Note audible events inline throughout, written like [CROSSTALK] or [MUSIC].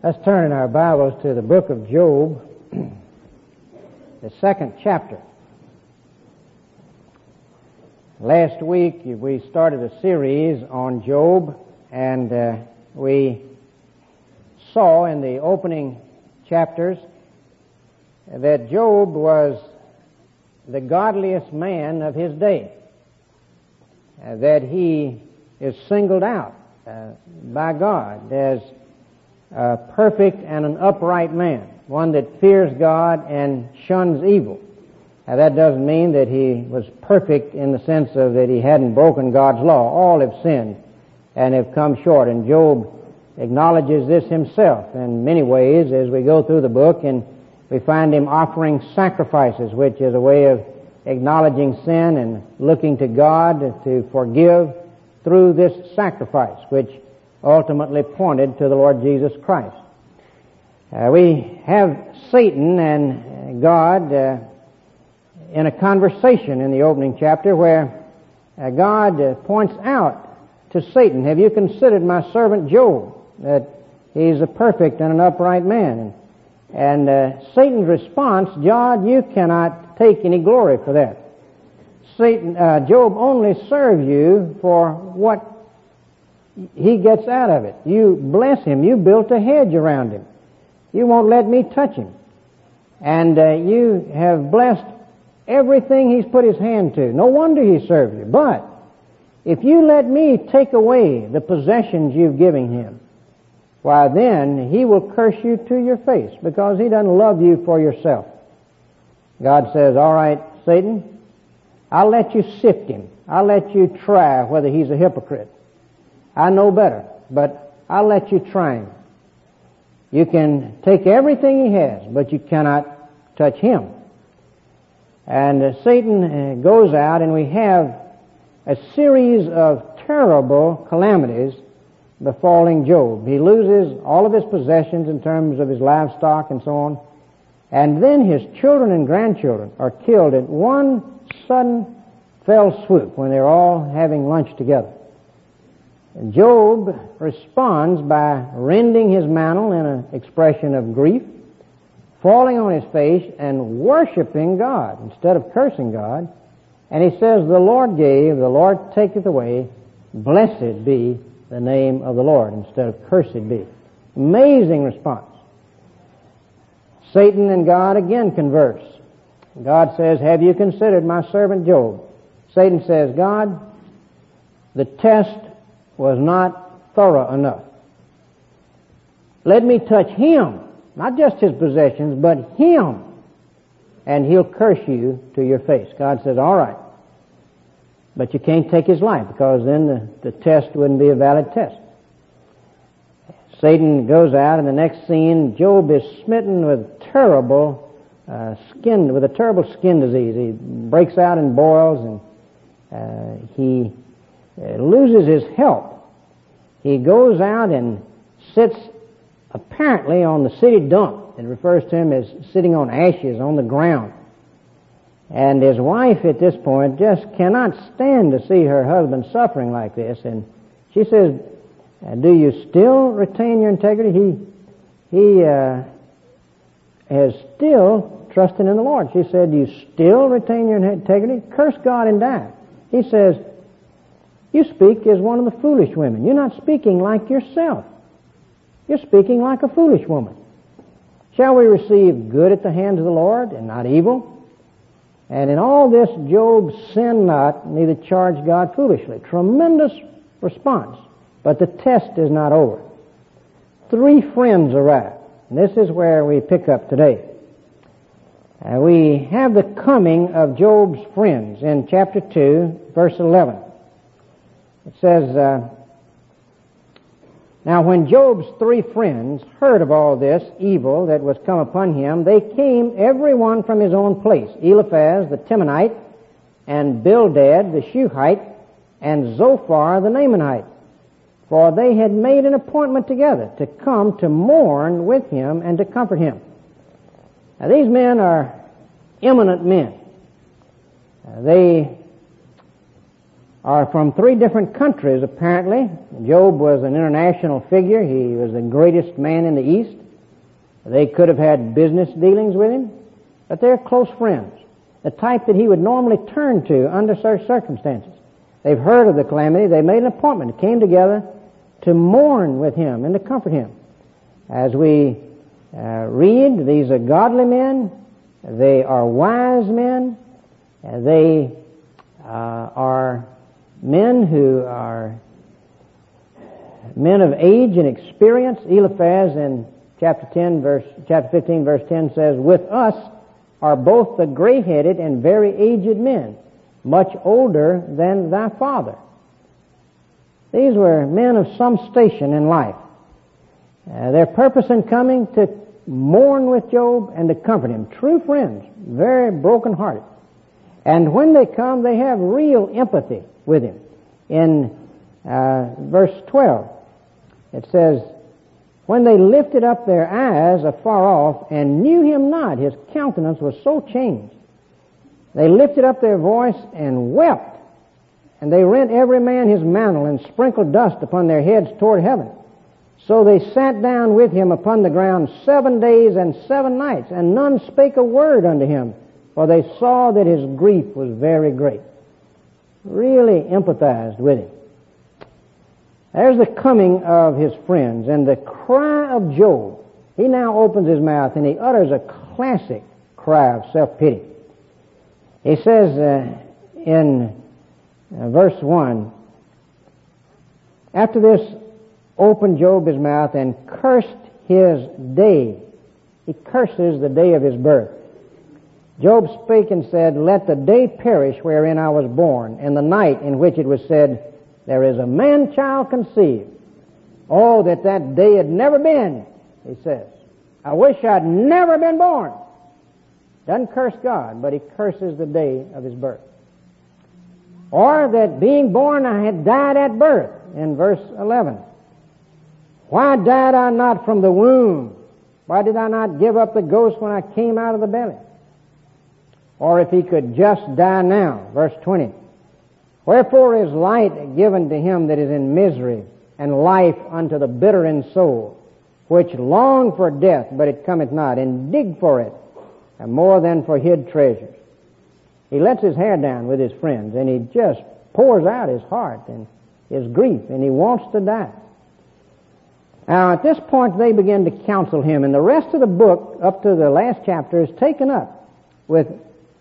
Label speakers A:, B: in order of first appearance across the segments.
A: Let's turn in our Bibles to the book of Job, [CLEARS THROAT] the second chapter. Last week we started a series on Job and uh, we saw in the opening chapters that Job was the godliest man of his day, uh, that he is singled out uh, by God as a perfect and an upright man, one that fears God and shuns evil. Now that doesn't mean that he was perfect in the sense of that he hadn't broken God's law. All have sinned and have come short. And Job acknowledges this himself in many ways as we go through the book and we find him offering sacrifices, which is a way of acknowledging sin and looking to God to forgive through this sacrifice, which ultimately pointed to the Lord Jesus Christ. Uh, we have Satan and God uh, in a conversation in the opening chapter where uh, God uh, points out to Satan, have you considered my servant Job, that he's a perfect and an upright man? And, uh, Satan's response, God, you cannot take any glory for that. Satan, uh, Job only serves you for what he gets out of it. You bless him. You built a hedge around him. You won't let me touch him. And uh, you have blessed everything he's put his hand to. No wonder he serves you. But if you let me take away the possessions you've given him, why then he will curse you to your face because he doesn't love you for yourself. God says, all right, Satan, I'll let you sift him. I'll let you try whether he's a hypocrite. I know better, but I'll let you try. You can take everything he has, but you cannot touch him. And uh, Satan uh, goes out and we have a series of terrible calamities befalling Job. He loses all of his possessions in terms of his livestock and so on. And then his children and grandchildren are killed in one sudden fell swoop when they're all having lunch together. Job responds by rending his mantle in an expression of grief, falling on his face and worshiping God instead of cursing God. And he says, the Lord gave, the Lord taketh away, blessed be the name of the Lord instead of cursed be. Amazing response. Satan and God again converse. God says, have you considered my servant Job? Satan says, God, the test was not thorough enough. Let me touch him, not just his possessions, but him, and he'll curse you to your face. God says, all right. But you can't take his life because then the, the test wouldn't be a valid test. Satan goes out in the next scene. Job is smitten with terrible uh, skin, with a terrible skin disease. He breaks out in boils and uh, he loses his health. He goes out and sits apparently on the city dump. It refers to him as sitting on ashes on the ground. And his wife at this point just cannot stand to see her husband suffering like this. And she says, uh, do you still retain your integrity? He, he, uh, is still trusting in the Lord. She said, do you still retain your integrity? Curse God and die. He says, you speak as one of the foolish women. You're not speaking like yourself. You're speaking like a foolish woman. Shall we receive good at the hands of the Lord and not evil? And in all this, Job sinned not, neither charged God foolishly. Tremendous response. But the test is not over. Three friends arrive. And this is where we pick up today. Uh, we have the coming of Job's friends in chapter 2, verse 11. It says, uh, Now when Job's three friends heard of all this evil that was come upon him, they came every one from his own place. Eliphaz the Temanite, and Bildad the Shuhite, and Zophar the Naamathite. For they had made an appointment together to come to mourn with him and to comfort him. Now these men are eminent men. Uh, they are from three different countries, apparently. Job was an international figure. He was the greatest man in the East. They could have had business dealings with him, but they're close friends. The type that he would normally turn to under such circumstances. They've heard of the calamity. They made an appointment, came together to mourn with him and to comfort him. As we uh, read, these are godly men. They are wise men. They uh, are men who are men of age and experience. Eliphaz in chapter 10 verse, chapter 15 verse 10 says, With us are both the gray-headed and very aged men, much older than thy father. These were men of some station in life. Uh, their purpose in coming to mourn with Job and to comfort him. True friends, very broken hearted. And when they come, they have real empathy with him. In uh, verse 12, it says, When they lifted up their eyes afar off and knew him not, his countenance was so changed. They lifted up their voice and wept. And they rent every man his mantle and sprinkled dust upon their heads toward heaven. So they sat down with him upon the ground seven days and seven nights, and none spake a word unto him, for they saw that his grief was very great. Really empathized with him. There's the coming of his friends and the cry of Job. He now opens his mouth and he utters a classic cry of self-pity. He says uh, in uh, verse 1, After this opened Job his mouth and cursed his day. He curses the day of his birth. Job spake and said, Let the day perish wherein I was born, and the night in which it was said, There is a man child conceived. Oh, that that day had never been, he says. I wish I'd never been born. Doesn't curse God, but he curses the day of his birth. Or that being born I had died at birth, in verse 11. Why died I not from the womb? Why did I not give up the ghost when I came out of the belly? Or if he could just die now, verse 20. Wherefore is light given to him that is in misery, and life unto the bitter in soul, which long for death, but it cometh not, and dig for it, and more than for hid treasures. He lets his hair down with his friends, and he just pours out his heart and his grief, and he wants to die. Now, at this point, they begin to counsel him, and the rest of the book, up to the last chapter, is taken up with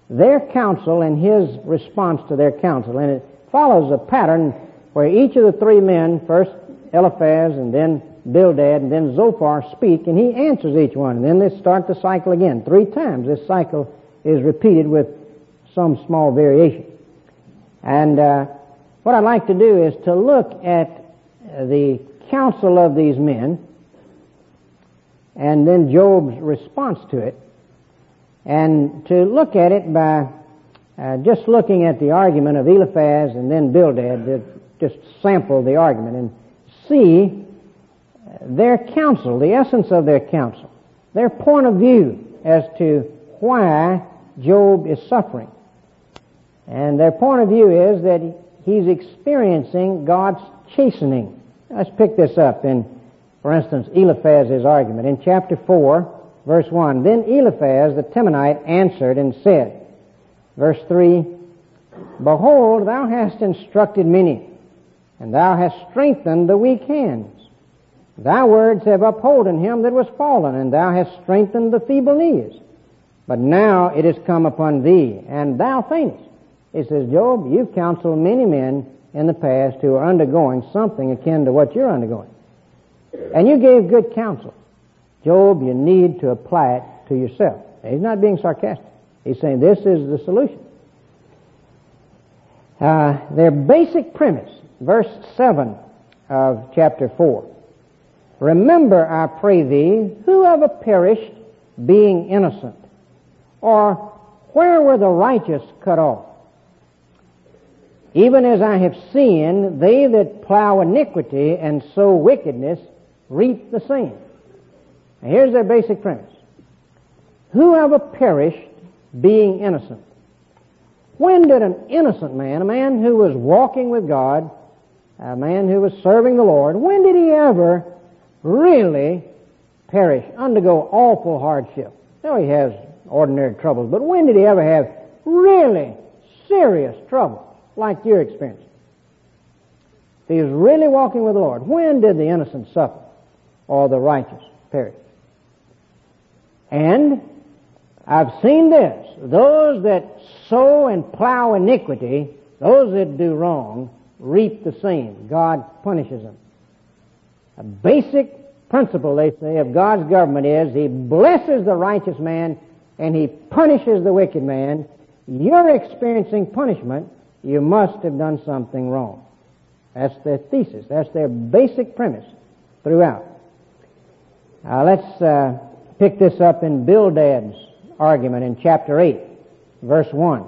A: their counsel and his response to their counsel. And it follows a pattern where each of the three men, first Eliphaz and then Bildad and then Zophar, speak, and he answers each one. And then they start the cycle again. Three times this cycle is repeated with some small variation. And uh, what I'd like to do is to look at the counsel of these men, and then Job's response to it, and to look at it by uh, just looking at the argument of Eliphaz and then Bildad, to just sample the argument and see their counsel, the essence of their counsel, their point of view as to why Job is suffering. And their point of view is that he's experiencing God's chastening. Let's pick this up in, for instance, Eliphaz's argument. In chapter 4, verse 1, Then Eliphaz the Temanite answered and said, verse 3, Behold, thou hast instructed many, and thou hast strengthened the weak hands. Thy words have upholden him that was fallen, and thou hast strengthened the feeble knees. But now it is come upon thee, and thou faintest. He says, Job, you've counseled many men in the past who are undergoing something akin to what you're undergoing. And you gave good counsel. Job, you need to apply it to yourself. He's not being sarcastic. He's saying this is the solution. Uh, their basic premise, verse 7 of chapter 4. Remember, I pray thee, whoever perished being innocent? Or where were the righteous cut off? Even as I have seen, they that plow iniquity and sow wickedness reap the same. Now here's their basic premise. Whoever perished being innocent. When did an innocent man, a man who was walking with God, a man who was serving the Lord, when did he ever really perish, undergo awful hardship? Now he has ordinary troubles, but when did he ever have really serious trouble like you're experiencing? If he was really walking with the Lord, when did the innocent suffer or the righteous perish? And I've seen this. Those that sow and plow iniquity, those that do wrong, reap the same. God punishes them. A basic principle, they say, of God's government is He blesses the righteous man and He punishes the wicked man. You're experiencing punishment. You must have done something wrong. That's their thesis. That's their basic premise throughout. Now let's uh, pick this up in Bildad's argument in chapter 8, verse 1.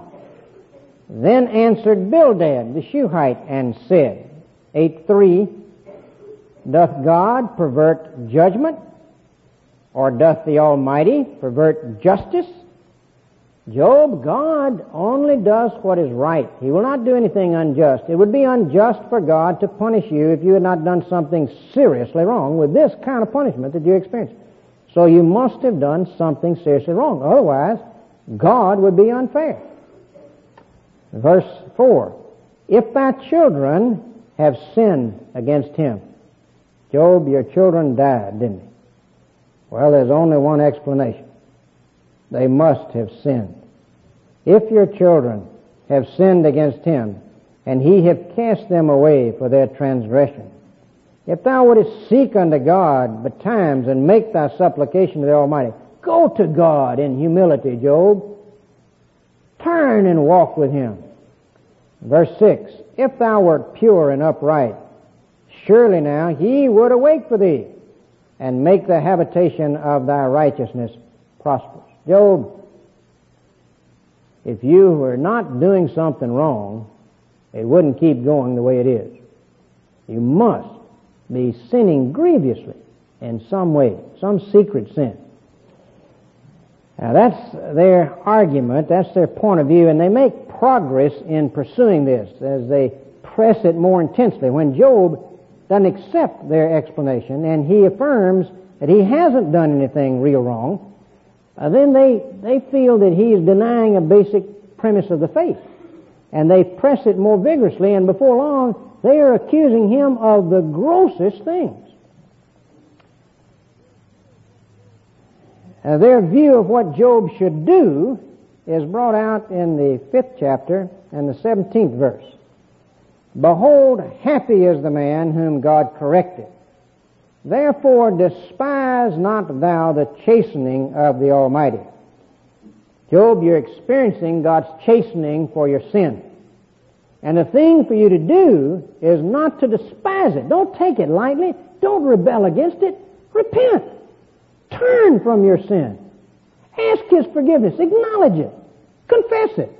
A: Then answered Bildad the Shuhite and said, 8.3, Doth God pervert judgment? Or doth the Almighty pervert justice? Job, God only does what is right. He will not do anything unjust. It would be unjust for God to punish you if you had not done something seriously wrong with this kind of punishment that you experience. So you must have done something seriously wrong. Otherwise, God would be unfair. Verse 4. If thy children have sinned against him. Job, your children died, didn't they? Well, there's only one explanation. They must have sinned. If your children have sinned against him, and he have cast them away for their transgression, if thou wouldest seek unto God betimes and make thy supplication to the Almighty, go to God in humility, Job. Turn and walk with Him. Verse 6, If thou wert pure and upright, surely now He would awake for thee and make the habitation of thy righteousness prosperous. Job, if you were not doing something wrong, it wouldn't keep going the way it is. You must be sinning grievously in some way, some secret sin. Now that's their argument, that's their point of view, and they make progress in pursuing this as they press it more intensely. When Job doesn't accept their explanation and he affirms that he hasn't done anything real wrong, uh, then they, they feel that he is denying a basic premise of the faith. And they press it more vigorously, and before long, they are accusing him of the grossest things. Uh, their view of what Job should do is brought out in the fifth chapter and the seventeenth verse. Behold, happy is the man whom God corrected. Therefore despise not thou the chastening of the Almighty. Job, you're experiencing God's chastening for your sin. And the thing for you to do is not to despise it. Don't take it lightly. Don't rebel against it. Repent. Turn from your sin. Ask His forgiveness. Acknowledge it. Confess it.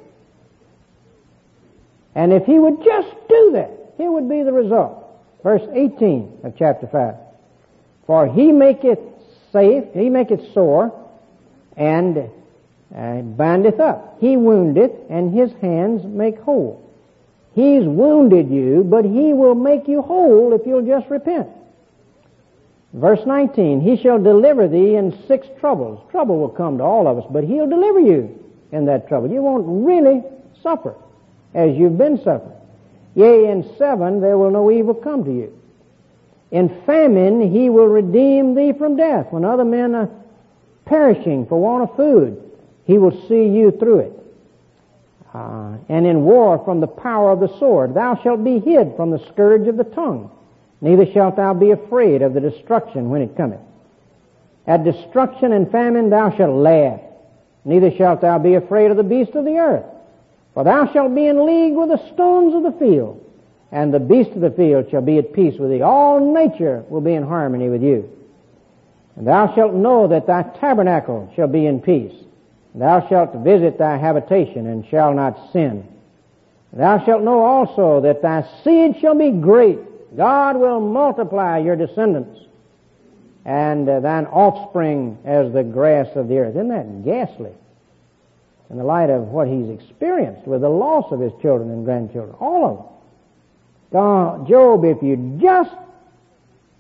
A: And if He would just do that, here would be the result. Verse 18 of chapter 5. For He maketh safe, He maketh sore, and uh, bindeth up. He woundeth, and His hands make whole. He's wounded you, but He will make you whole if you'll just repent. Verse 19, He shall deliver thee in six troubles. Trouble will come to all of us, but He'll deliver you in that trouble. You won't really suffer as you've been suffering. Yea, in seven there will no evil come to you. In famine He will redeem thee from death. When other men are perishing for want of food, He will see you through it. Uh, and in war from the power of the sword. Thou shalt be hid from the scourge of the tongue. Neither shalt thou be afraid of the destruction when it cometh. At destruction and famine thou shalt laugh. Neither shalt thou be afraid of the beast of the earth. For thou shalt be in league with the stones of the field, and the beast of the field shall be at peace with thee. All nature will be in harmony with you. And thou shalt know that thy tabernacle shall be in peace. Thou shalt visit thy habitation and shall not sin. Thou shalt know also that thy seed shall be great. God will multiply your descendants and uh, thine offspring as the grass of the earth. Isn't that ghastly? in the light of what he's experienced with the loss of his children and grandchildren. All of them. God, Job, if you just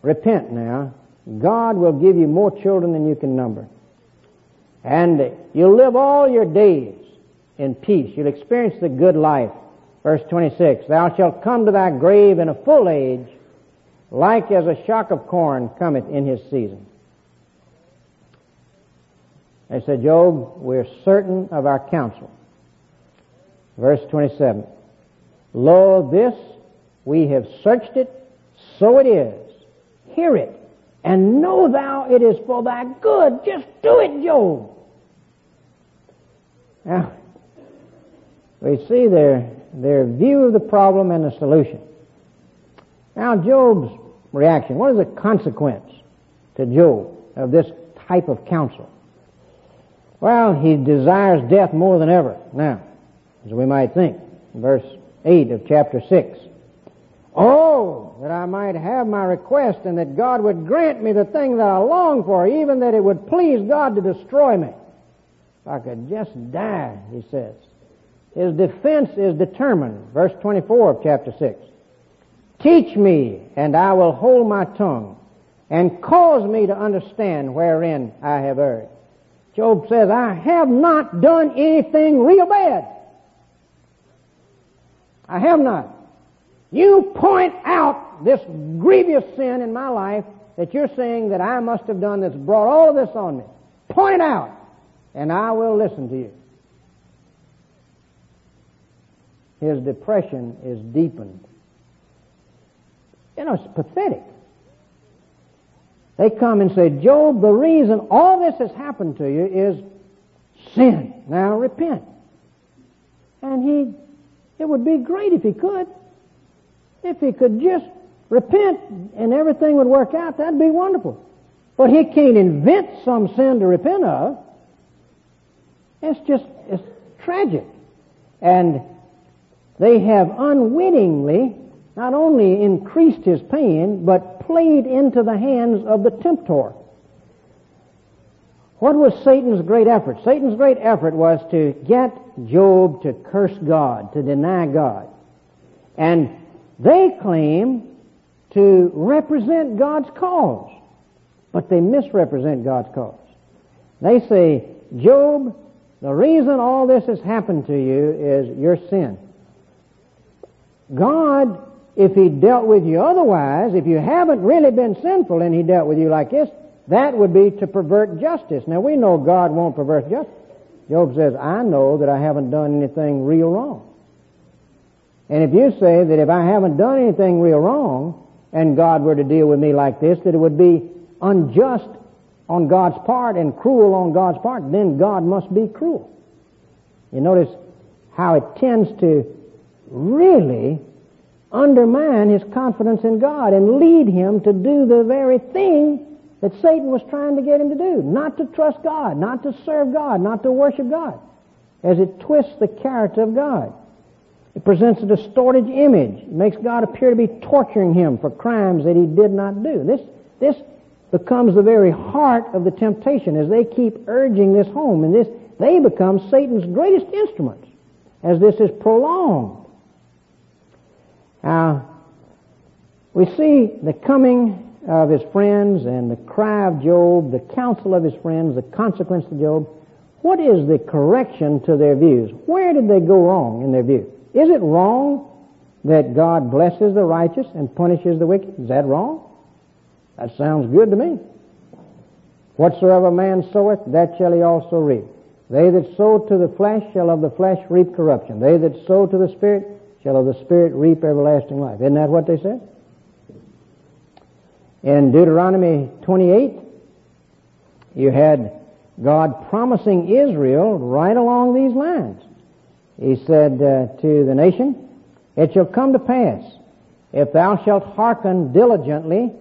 A: repent now, God will give you more children than you can number. And you'll live all your days in peace. You'll experience the good life. Verse 26, Thou shalt come to thy grave in a full age, like as a shock of corn cometh in his season. They said, Job, we're certain of our counsel. Verse 27, Lo, this we have searched it, so it is. Hear it, and know thou it is for thy good. Just do it, Job. Now, we see their, their view of the problem and the solution. Now, Job's reaction. What is the consequence to Job of this type of counsel? Well, he desires death more than ever now, as we might think. Verse 8 of chapter 6. Oh, that I might have my request and that God would grant me the thing that I long for, even that it would please God to destroy me. If I could just die, he says. His defense is determined. Verse 24 of chapter 6. Teach me, and I will hold my tongue, and cause me to understand wherein I have erred. Job says, I have not done anything real bad. I have not. You point this grievous sin in my life that you're saying that I must have done that's brought all of this on me. Point it out, and I will listen to you. His depression is deepened. You know, it's pathetic. They come and say, Job, the reason all this has happened to you is sin. Now repent. And he, it would be great if he could. If he could just repent and everything would work out, that'd be wonderful. But he can't invent some sin to repent of. It's just, it's tragic. And they have unwittingly not only increased his pain, but played into the hands of the tempter. What was Satan's great effort? Satan's great effort was to get Job to curse God, to deny God. And they claim to represent God's cause, but they misrepresent God's cause. They say, Job, the reason all this has happened to you is your sin. God, if He dealt with you otherwise, if you haven't really been sinful and He dealt with you like this, that would be to pervert justice. Now we know God won't pervert justice. Job says, I know that I haven't done anything real wrong. And if you say that if I haven't done anything real wrong, and God were to deal with me like this, that it would be unjust on God's part and cruel on God's part, then God must be cruel. You notice how it tends to really undermine his confidence in God and lead him to do the very thing that Satan was trying to get him to do. Not to trust God, not to serve God, not to worship God. As it twists the character of God. It presents a distorted image. It makes God appear to be torturing him for crimes that he did not do. This, this becomes the very heart of the temptation as they keep urging this home. And this, they become Satan's greatest instruments as this is prolonged. Now, we see the coming of his friends and the cry of Job, the counsel of his friends, the consequence to Job. What is the correction to their views? Where did they go wrong in their view? Is it wrong that God blesses the righteous and punishes the wicked? Is that wrong? That sounds good to me. Whatsoever man soweth, that shall he also reap. They that sow to the flesh shall of the flesh reap corruption. They that sow to the Spirit shall of the Spirit reap everlasting life. Isn't that what they said? In Deuteronomy 28, you had God promising Israel right along these lines. He said uh, to the nation, It shall come to pass, if thou shalt hearken diligently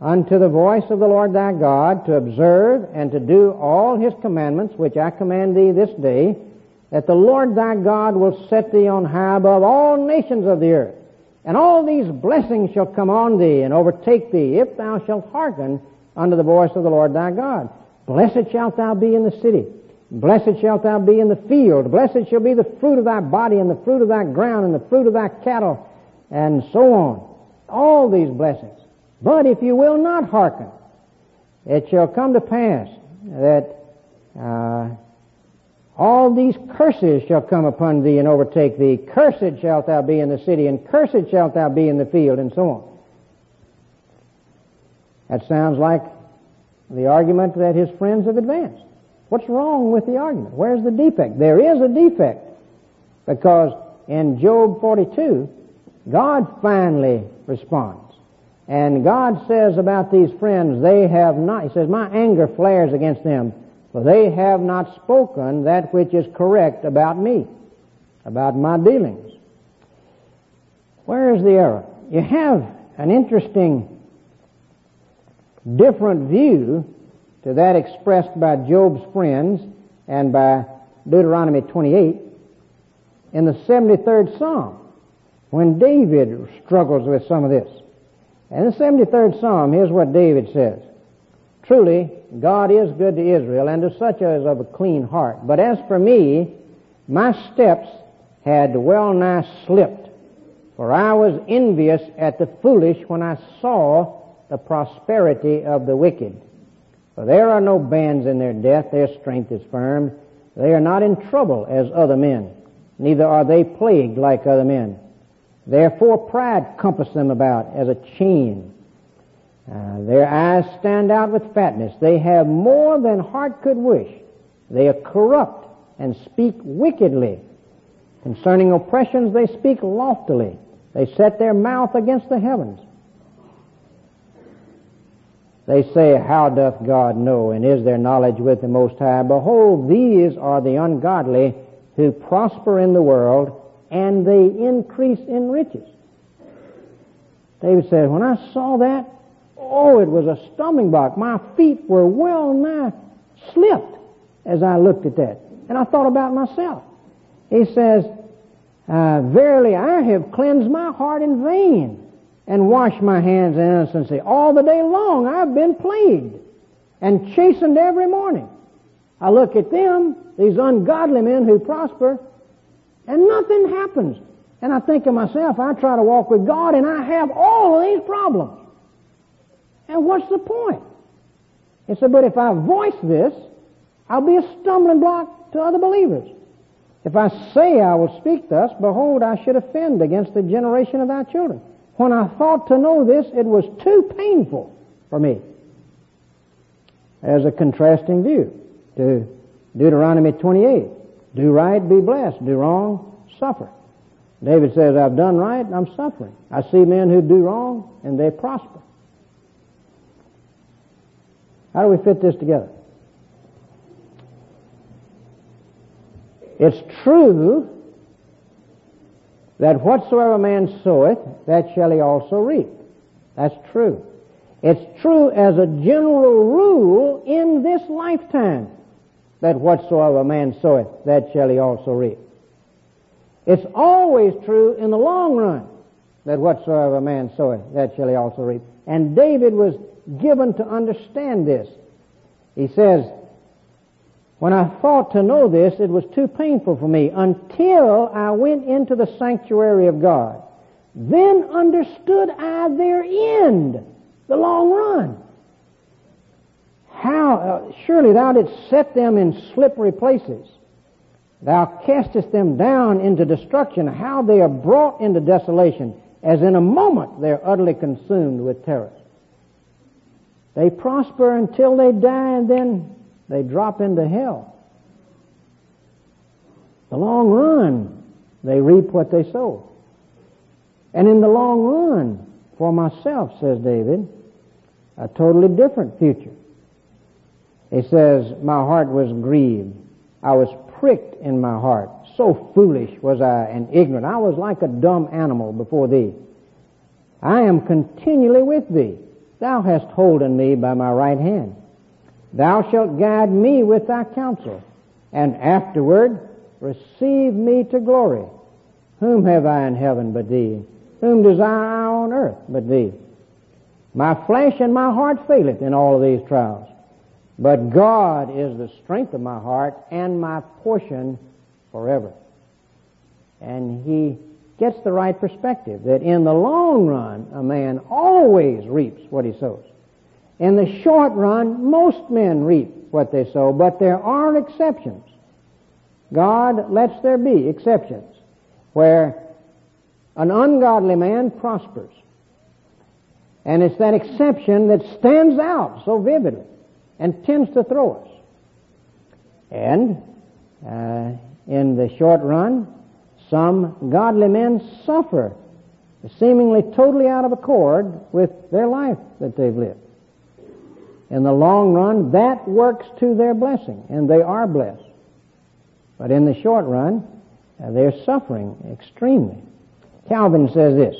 A: unto the voice of the Lord thy God, to observe and to do all his commandments, which I command thee this day, that the Lord thy God will set thee on high above all nations of the earth. And all these blessings shall come on thee and overtake thee, if thou shalt hearken unto the voice of the Lord thy God. Blessed shalt thou be in the city, Blessed shalt thou be in the field. Blessed shall be the fruit of thy body and the fruit of thy ground and the fruit of thy cattle and so on. All these blessings. But if you will not hearken, it shall come to pass that uh, all these curses shall come upon thee and overtake thee. Cursed shalt thou be in the city, and cursed shalt thou be in the field, and so on. That sounds like the argument that his friends have advanced. What's wrong with the argument? Where's the defect? There is a defect. Because in Job 42, God finally responds. And God says about these friends, they have not, He says, my anger flares against them, for they have not spoken that which is correct about me, about my dealings. Where is the error? You have an interesting different view to that expressed by Job's friends and by Deuteronomy 28 in the 73rd Psalm when David struggles with some of this. In the 73rd Psalm, here's what David says. Truly, God is good to Israel and to such as of a clean heart. But as for me, my steps had well nigh slipped, for I was envious at the foolish when I saw the prosperity of the wicked. For there are no bands in their death, their strength is firm. They are not in trouble as other men, neither are they plagued like other men. Therefore pride compass them about as a chain. Uh, their eyes stand out with fatness. They have more than heart could wish. They are corrupt and speak wickedly. Concerning oppressions, they speak loftily. They set their mouth against the heavens. They say, How doth God know? And is there knowledge with the Most High? Behold, these are the ungodly who prosper in the world, and they increase in riches. David said, When I saw that, oh, it was a stumbling block. My feet were well nigh slipped as I looked at that. And I thought about myself. He says, uh, Verily, I have cleansed my heart in vain and wash my hands in innocency. All the day long I've been plagued and chastened every morning. I look at them, these ungodly men who prosper, and nothing happens. And I think of myself, I try to walk with God and I have all of these problems. And what's the point? He said, but if I voice this, I'll be a stumbling block to other believers. If I say I will speak thus, behold, I should offend against the generation of thy children. When I thought to know this, it was too painful for me. As a contrasting view to Deuteronomy 28. Do right, be blessed. Do wrong, suffer. David says, I've done right and I'm suffering. I see men who do wrong and they prosper. How do we fit this together? It's true that whatsoever man soweth, that shall he also reap. That's true. It's true as a general rule in this lifetime that whatsoever man soweth, that shall he also reap. It's always true in the long run that whatsoever man soweth, that shall he also reap. And David was given to understand this. He says, when I thought to know this, it was too painful for me until I went into the sanctuary of God. Then understood I their end, the long run. How, uh, surely thou didst set them in slippery places. Thou castest them down into destruction. How they are brought into desolation, as in a moment they are utterly consumed with terror. They prosper until they die and then they drop into hell. The long run, they reap what they sow. And in the long run, for myself, says David, a totally different future. He says, My heart was grieved. I was pricked in my heart. So foolish was I and ignorant. I was like a dumb animal before thee. I am continually with thee. Thou hast holden me by my right hand. Thou shalt guide me with thy counsel, and afterward receive me to glory. Whom have I in heaven but thee? Whom desire I on earth but thee? My flesh and my heart faileth in all of these trials. but God is the strength of my heart and my portion forever. And he gets the right perspective that in the long run, a man always reaps what he sows. In the short run, most men reap what they sow, but there are exceptions. God lets there be exceptions where an ungodly man prospers. And it's that exception that stands out so vividly and tends to throw us. And uh, in the short run, some godly men suffer seemingly totally out of accord with their life that they've lived. In the long run, that works to their blessing, and they are blessed. But in the short run, uh, they're suffering extremely. Calvin says this.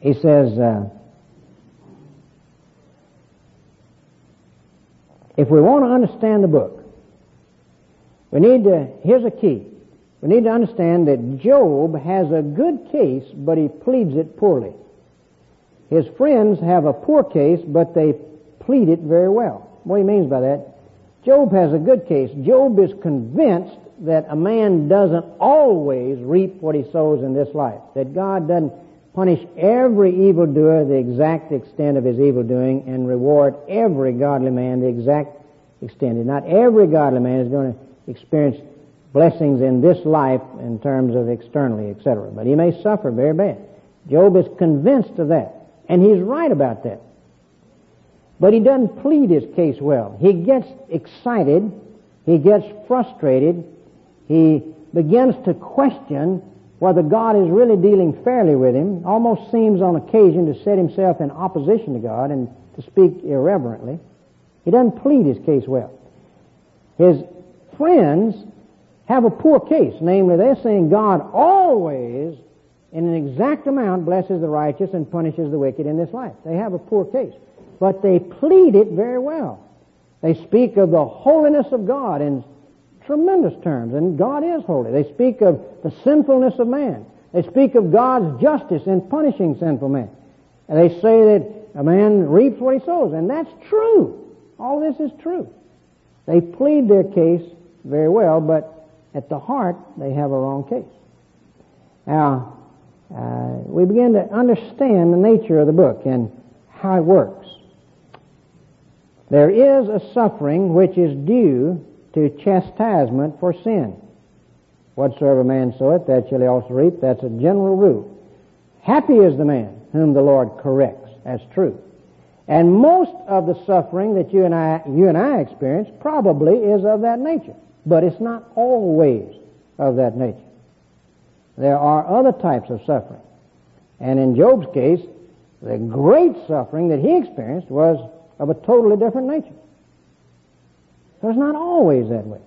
A: He says, uh, if we want to understand the book, we need to, here's a key. We need to understand that Job has a good case, but he pleads it poorly. His friends have a poor case, but they plead it very well. What he means by that, Job has a good case. Job is convinced that a man doesn't always reap what he sows in this life. That God doesn't punish every evildoer the exact extent of his evil doing and reward every godly man the exact extent. Not every godly man is going to experience blessings in this life in terms of externally, etc. But he may suffer very bad. Job is convinced of that. And he's right about that. But he doesn't plead his case well. He gets excited. He gets frustrated. He begins to question whether God is really dealing fairly with him. Almost seems on occasion to set himself in opposition to God and to speak irreverently. He doesn't plead his case well. His friends have a poor case. Namely, they're saying God always, in an exact amount, blesses the righteous and punishes the wicked in this life. They have a poor case but they plead it very well. They speak of the holiness of God in tremendous terms, and God is holy. They speak of the sinfulness of man. They speak of God's justice in punishing sinful men. And they say that a man reaps what he sows, and that's true. All this is true. They plead their case very well, but at the heart, they have a wrong case. Now, uh, we begin to understand the nature of the book and how it works. There is a suffering which is due to chastisement for sin. Whatsoever man soweth, that shall he also reap. That's a general rule. Happy is the man whom the Lord corrects. That's true. And most of the suffering that you and I, you and I experience probably is of that nature. But it's not always of that nature. There are other types of suffering. And in Job's case, the great suffering that he experienced was of a totally different nature. So it's not always that way.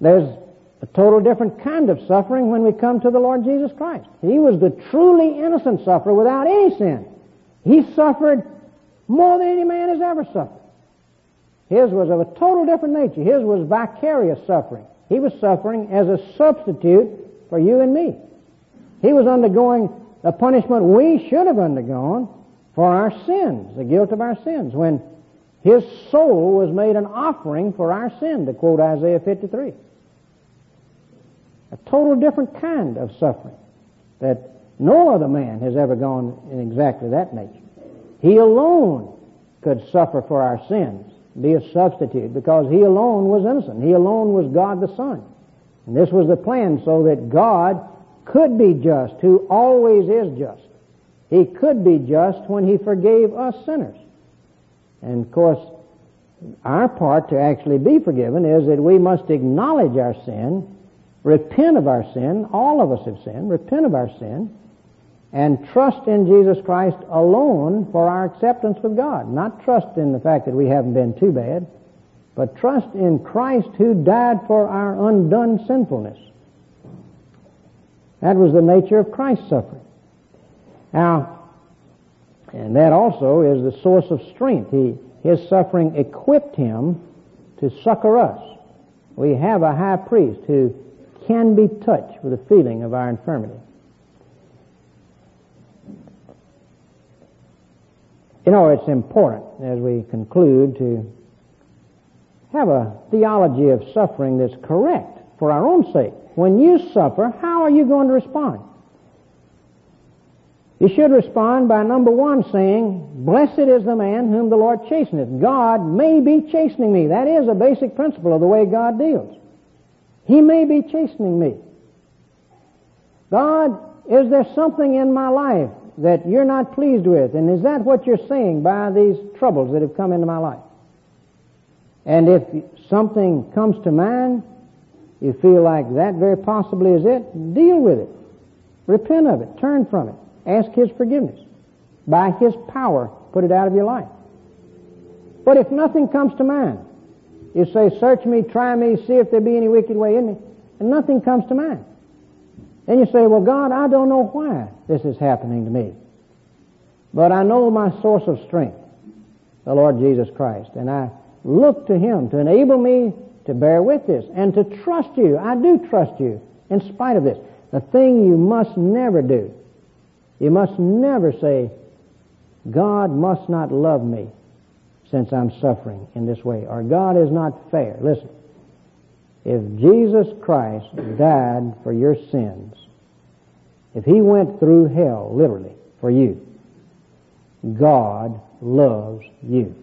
A: There's a total different kind of suffering when we come to the Lord Jesus Christ. He was the truly innocent sufferer without any sin. He suffered more than any man has ever suffered. His was of a total different nature. His was vicarious suffering. He was suffering as a substitute for you and me. He was undergoing the punishment we should have undergone for our sins, the guilt of our sins, when his soul was made an offering for our sin, to quote Isaiah 53. A total different kind of suffering that no other man has ever gone in exactly that nature. He alone could suffer for our sins, be a substitute, because he alone was innocent. He alone was God the Son. And this was the plan so that God could be just, who always is just, he could be just when He forgave us sinners. And of course, our part to actually be forgiven is that we must acknowledge our sin, repent of our sin, all of us have sinned, repent of our sin, and trust in Jesus Christ alone for our acceptance with God. Not trust in the fact that we haven't been too bad, but trust in Christ who died for our undone sinfulness. That was the nature of Christ's suffering. Now, and that also is the source of strength. He, his suffering equipped him to succor us. We have a high priest who can be touched with the feeling of our infirmity. You know, it's important as we conclude to have a theology of suffering that's correct for our own sake. When you suffer, how are you going to respond? You should respond by number one saying, Blessed is the man whom the Lord chasteneth. God may be chastening me. That is a basic principle of the way God deals. He may be chastening me. God, is there something in my life that you're not pleased with? And is that what you're saying by these troubles that have come into my life? And if something comes to mind, you feel like that very possibly is it, deal with it. Repent of it. Turn from it. Ask His forgiveness. By His power, put it out of your life. But if nothing comes to mind, you say, search me, try me, see if there be any wicked way in me, and nothing comes to mind. Then you say, well, God, I don't know why this is happening to me. But I know my source of strength, the Lord Jesus Christ, and I look to Him to enable me to bear with this and to trust you. I do trust you in spite of this. The thing you must never do you must never say, God must not love me since I'm suffering in this way, or God is not fair. Listen, if Jesus Christ died for your sins, if He went through hell, literally, for you, God loves you.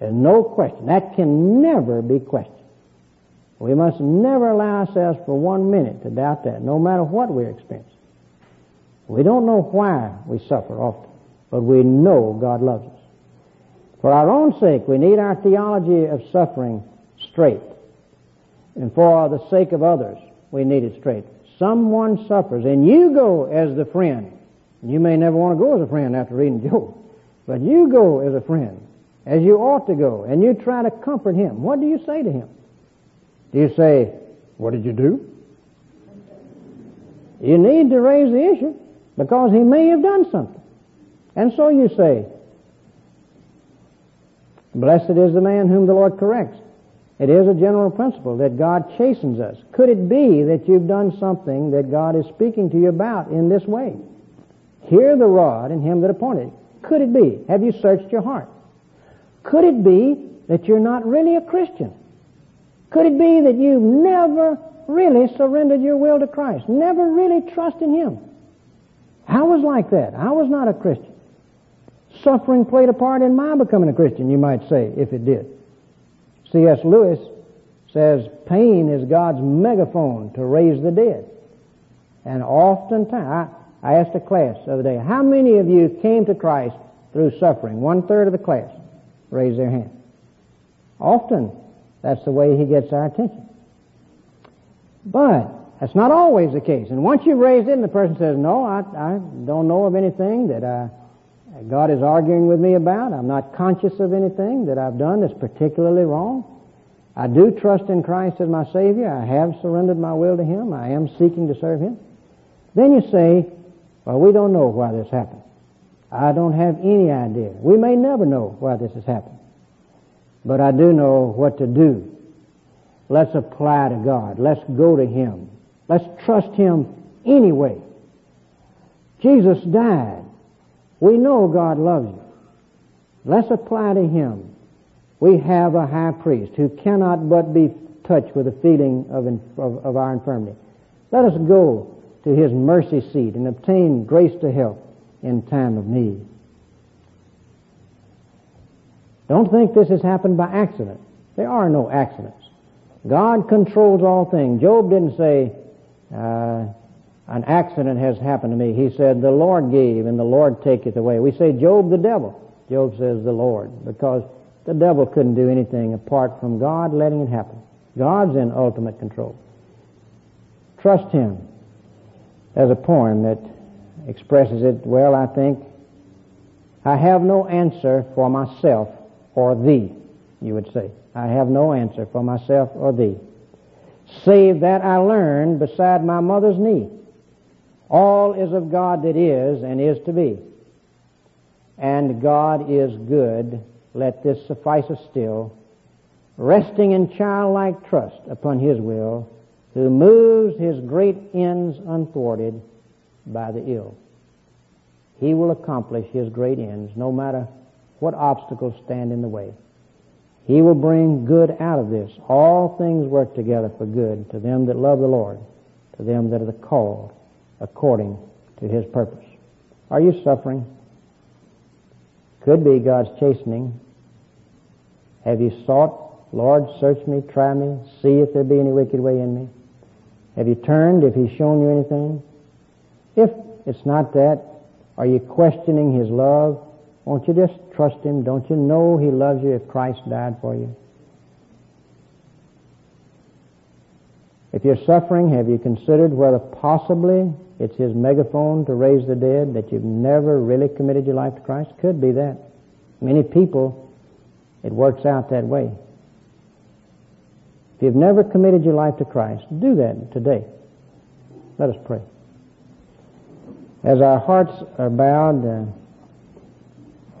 A: There's no question. That can never be questioned. We must never allow ourselves for one minute to doubt that, no matter what we're experiencing. We don't know why we suffer often, but we know God loves us. For our own sake, we need our theology of suffering straight. And for the sake of others, we need it straight. Someone suffers, and you go as the friend. You may never want to go as a friend after reading [LAUGHS] Job, but you go as a friend, as you ought to go, and you try to comfort him. What do you say to him? Do you say, What did you do? You need to raise the issue because he may have done something. And so you say, Blessed is the man whom the Lord corrects. It is a general principle that God chastens us. Could it be that you've done something that God is speaking to you about in this way? Hear the rod and him that appointed. Could it be? Have you searched your heart? Could it be that you're not really a Christian? Could it be that you've never really surrendered your will to Christ? Never really trusted Him? I was like that. I was not a Christian. Suffering played a part in my becoming a Christian, you might say, if it did. C.S. Lewis says pain is God's megaphone to raise the dead. And oftentimes, I, I asked a class the other day, how many of you came to Christ through suffering? One third of the class raised their hand. Often, that's the way he gets our attention. But that's not always the case. And once you've raised it and the person says, no, I, I don't know of anything that I, God is arguing with me about. I'm not conscious of anything that I've done that's particularly wrong. I do trust in Christ as my Savior. I have surrendered my will to Him. I am seeking to serve Him. Then you say, well, we don't know why this happened. I don't have any idea. We may never know why this has happened. But I do know what to do. Let's apply to God. Let's go to Him. Let's trust Him anyway. Jesus died. We know God loves you. Let's apply to Him. We have a high priest who cannot but be touched with the feeling of, of, of our infirmity. Let us go to His mercy seat and obtain grace to help in time of need. Don't think this has happened by accident. There are no accidents. God controls all things. Job didn't say, uh, an accident has happened to me. He said, the Lord gave and the Lord taketh away. We say, Job the devil. Job says, the Lord, because the devil couldn't do anything apart from God letting it happen. God's in ultimate control. Trust Him. There's a poem that expresses it well, I think. I have no answer for myself or thee, you would say. I have no answer for myself or thee save that I learned beside my mother's knee. All is of God that is and is to be. And God is good. Let this suffice us still. Resting in childlike trust upon His will, who moves His great ends unthwarted by the ill. He will accomplish His great ends no matter what obstacles stand in the way. He will bring good out of this. All things work together for good to them that love the Lord, to them that are the called according to His purpose. Are you suffering? Could be God's chastening. Have you sought, Lord, search me, try me, see if there be any wicked way in me? Have you turned if He's shown you anything? If it's not that, are you questioning His love? Won't you just trust Him? Don't you know He loves you if Christ died for you? If you're suffering, have you considered whether possibly it's His megaphone to raise the dead, that you've never really committed your life to Christ? Could be that. Many people, it works out that way. If you've never committed your life to Christ, do that today. Let us pray. As our hearts are bowed, uh,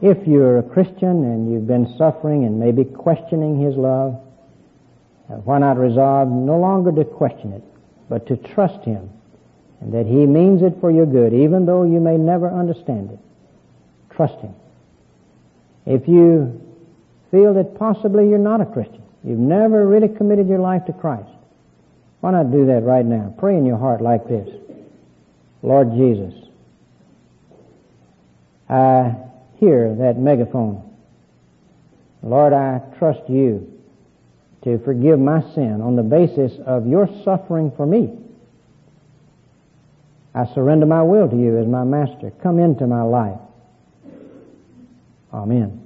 A: if you're a Christian and you've been suffering and maybe questioning His love, uh, why not resolve no longer to question it, but to trust Him and that He means it for your good, even though you may never understand it. Trust Him. If you feel that possibly you're not a Christian, you've never really committed your life to Christ, why not do that right now? Pray in your heart like this. Lord Jesus, I hear that megaphone. Lord, I trust you to forgive my sin on the basis of your suffering for me. I surrender my will to you as my master. Come into my life. Amen.